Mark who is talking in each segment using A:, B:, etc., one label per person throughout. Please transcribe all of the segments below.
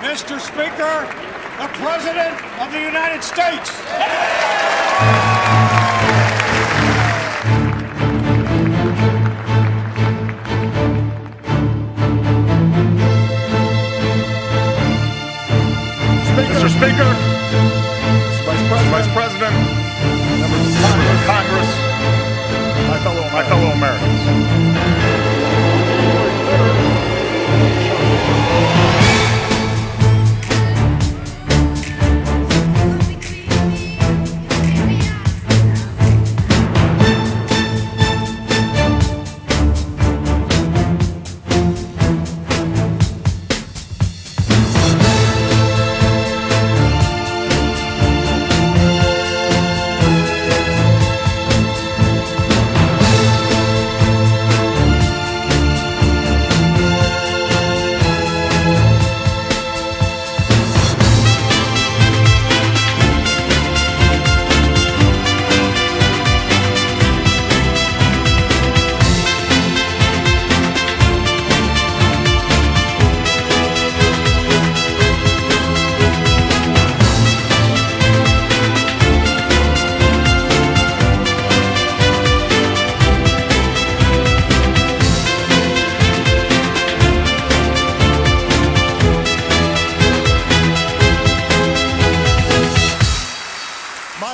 A: Mr. Speaker, the President of the United States.
B: Mr. Speaker, Vice President, Vice President members of Congress, Congress, my fellow, my fellow Americans.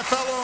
C: Fellow